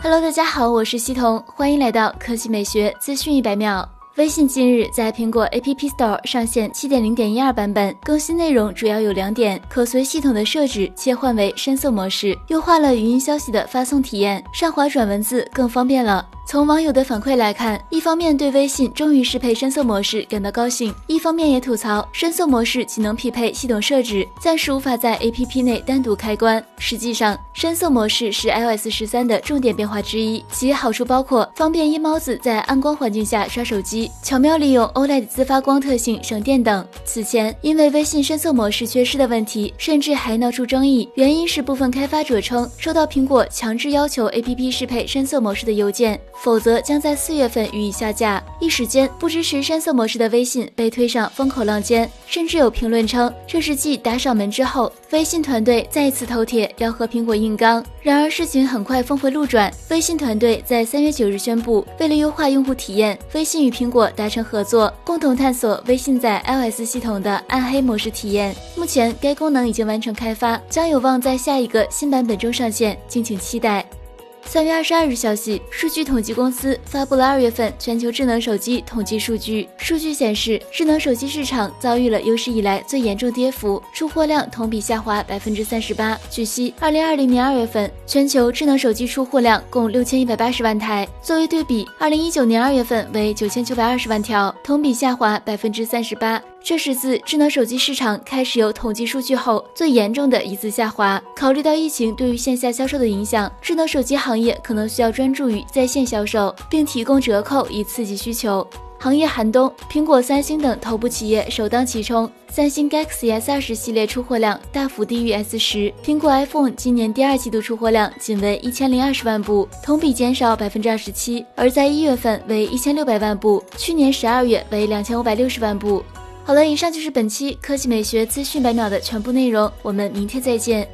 Hello，大家好，我是西彤，欢迎来到科技美学资讯一百秒。微信近日在苹果 App Store 上线七点零点一二版本，更新内容主要有两点：可随系统的设置切换为深色模式，优化了语音消息的发送体验，上滑转文字更方便了。从网友的反馈来看，一方面对微信终于适配深色模式感到高兴，一方面也吐槽深色模式仅能匹配系统设置，暂时无法在 APP 内单独开关。实际上，深色模式是 iOS 十三的重点变化之一，其好处包括方便夜猫子在暗光环境下刷手机，巧妙利用 OLED 自发光特性省电等。此前，因为微信深色模式缺失的问题，甚至还闹出争议，原因是部分开发者称收到苹果强制要求 APP 适配深色模式的邮件。否则将在四月份予以下架。一时间，不支持深色模式的微信被推上风口浪尖，甚至有评论称这是继打赏门之后，微信团队再一次头铁要和苹果硬刚。然而事情很快峰回路转，微信团队在三月九日宣布，为了优化用户体验，微信与苹果达成合作，共同探索微信在 iOS 系统的暗黑模式体验。目前该功能已经完成开发，将有望在下一个新版本中上线，敬请期待。三月二十二日，消息，数据统计公司发布了二月份全球智能手机统计数据。数据显示，智能手机市场遭遇了有史以来最严重跌幅，出货量同比下滑百分之三十八。据悉，二零二零年二月份，全球智能手机出货量共六千一百八十万台。作为对比，二零一九年二月份为九千九百二十万条，同比下滑百分之三十八。这是自智能手机市场开始有统计数据后最严重的一次下滑。考虑到疫情对于线下销售的影响，智能手机行行业可能需要专注于在线销售，并提供折扣以刺激需求。行业寒冬，苹果、三星等头部企业首当其冲。三星 Galaxy S 二十系列出货量大幅低于 S 十。苹果 iPhone 今年第二季度出货量仅为一千零二十万部，同比减少百分之二十七；而在一月份为一千六百万部，去年十二月为两千五百六十万部。好了，以上就是本期科技美学资讯百秒的全部内容，我们明天再见。